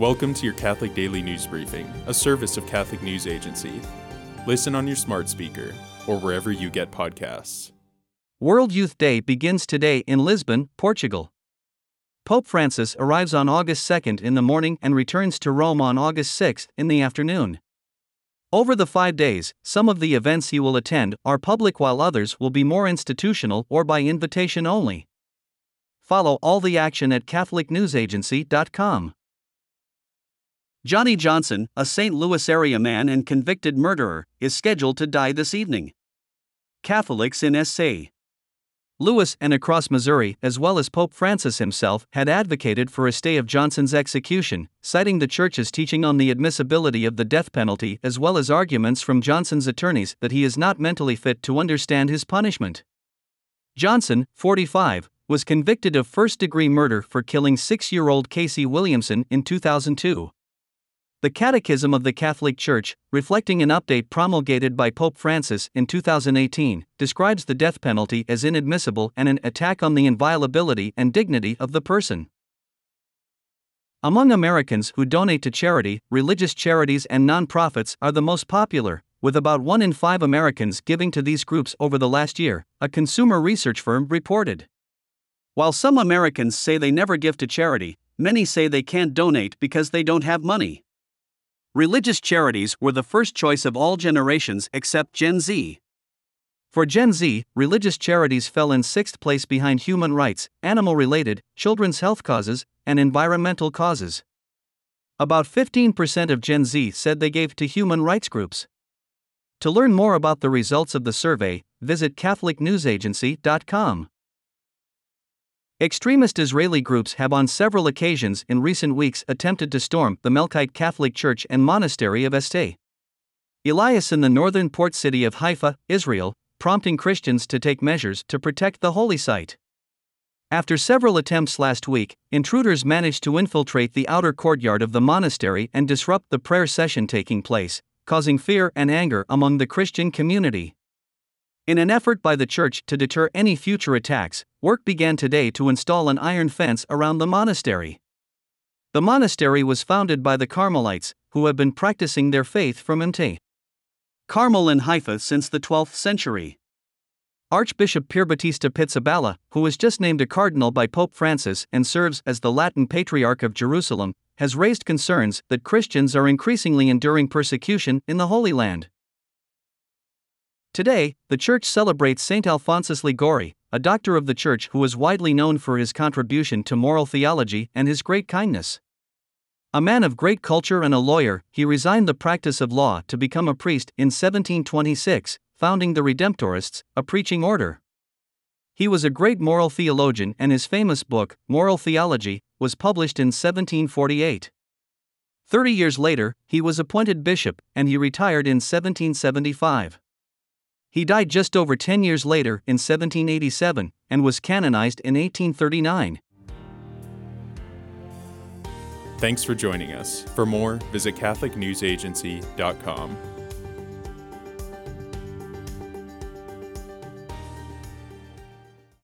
Welcome to your Catholic Daily News Briefing, a service of Catholic News Agency. Listen on your smart speaker or wherever you get podcasts. World Youth Day begins today in Lisbon, Portugal. Pope Francis arrives on August 2nd in the morning and returns to Rome on August 6th in the afternoon. Over the five days, some of the events he will attend are public while others will be more institutional or by invitation only. Follow all the action at CatholicNewsAgency.com. Johnny Johnson, a St. Louis area man and convicted murderer, is scheduled to die this evening. Catholics in St. Louis and across Missouri, as well as Pope Francis himself, had advocated for a stay of Johnson's execution, citing the church's teaching on the admissibility of the death penalty as well as arguments from Johnson's attorneys that he is not mentally fit to understand his punishment. Johnson, 45, was convicted of first degree murder for killing six year old Casey Williamson in 2002. The Catechism of the Catholic Church, reflecting an update promulgated by Pope Francis in 2018, describes the death penalty as inadmissible and an attack on the inviolability and dignity of the person. Among Americans who donate to charity, religious charities and nonprofits are the most popular, with about 1 in 5 Americans giving to these groups over the last year, a consumer research firm reported. While some Americans say they never give to charity, many say they can't donate because they don't have money. Religious charities were the first choice of all generations except Gen Z. For Gen Z, religious charities fell in sixth place behind human rights, animal related, children's health causes, and environmental causes. About 15% of Gen Z said they gave to human rights groups. To learn more about the results of the survey, visit CatholicNewsAgency.com. Extremist Israeli groups have on several occasions in recent weeks attempted to storm the Melkite Catholic Church and Monastery of St. Elias in the northern port city of Haifa, Israel, prompting Christians to take measures to protect the holy site. After several attempts last week, intruders managed to infiltrate the outer courtyard of the monastery and disrupt the prayer session taking place, causing fear and anger among the Christian community. In an effort by the church to deter any future attacks, work began today to install an iron fence around the monastery. The monastery was founded by the Carmelites, who have been practicing their faith from Mt. Carmel in Haifa since the 12th century. Archbishop Pierbattista Pizzaballa, who was just named a cardinal by Pope Francis and serves as the Latin Patriarch of Jerusalem, has raised concerns that Christians are increasingly enduring persecution in the Holy Land. Today, the church celebrates Saint Alphonsus Liguori, a doctor of the church who was widely known for his contribution to moral theology and his great kindness. A man of great culture and a lawyer, he resigned the practice of law to become a priest in 1726, founding the Redemptorists, a preaching order. He was a great moral theologian, and his famous book, Moral Theology, was published in 1748. Thirty years later, he was appointed bishop, and he retired in 1775. He died just over 10 years later in 1787 and was canonized in 1839. Thanks for joining us. For more, visit CatholicNewsAgency.com.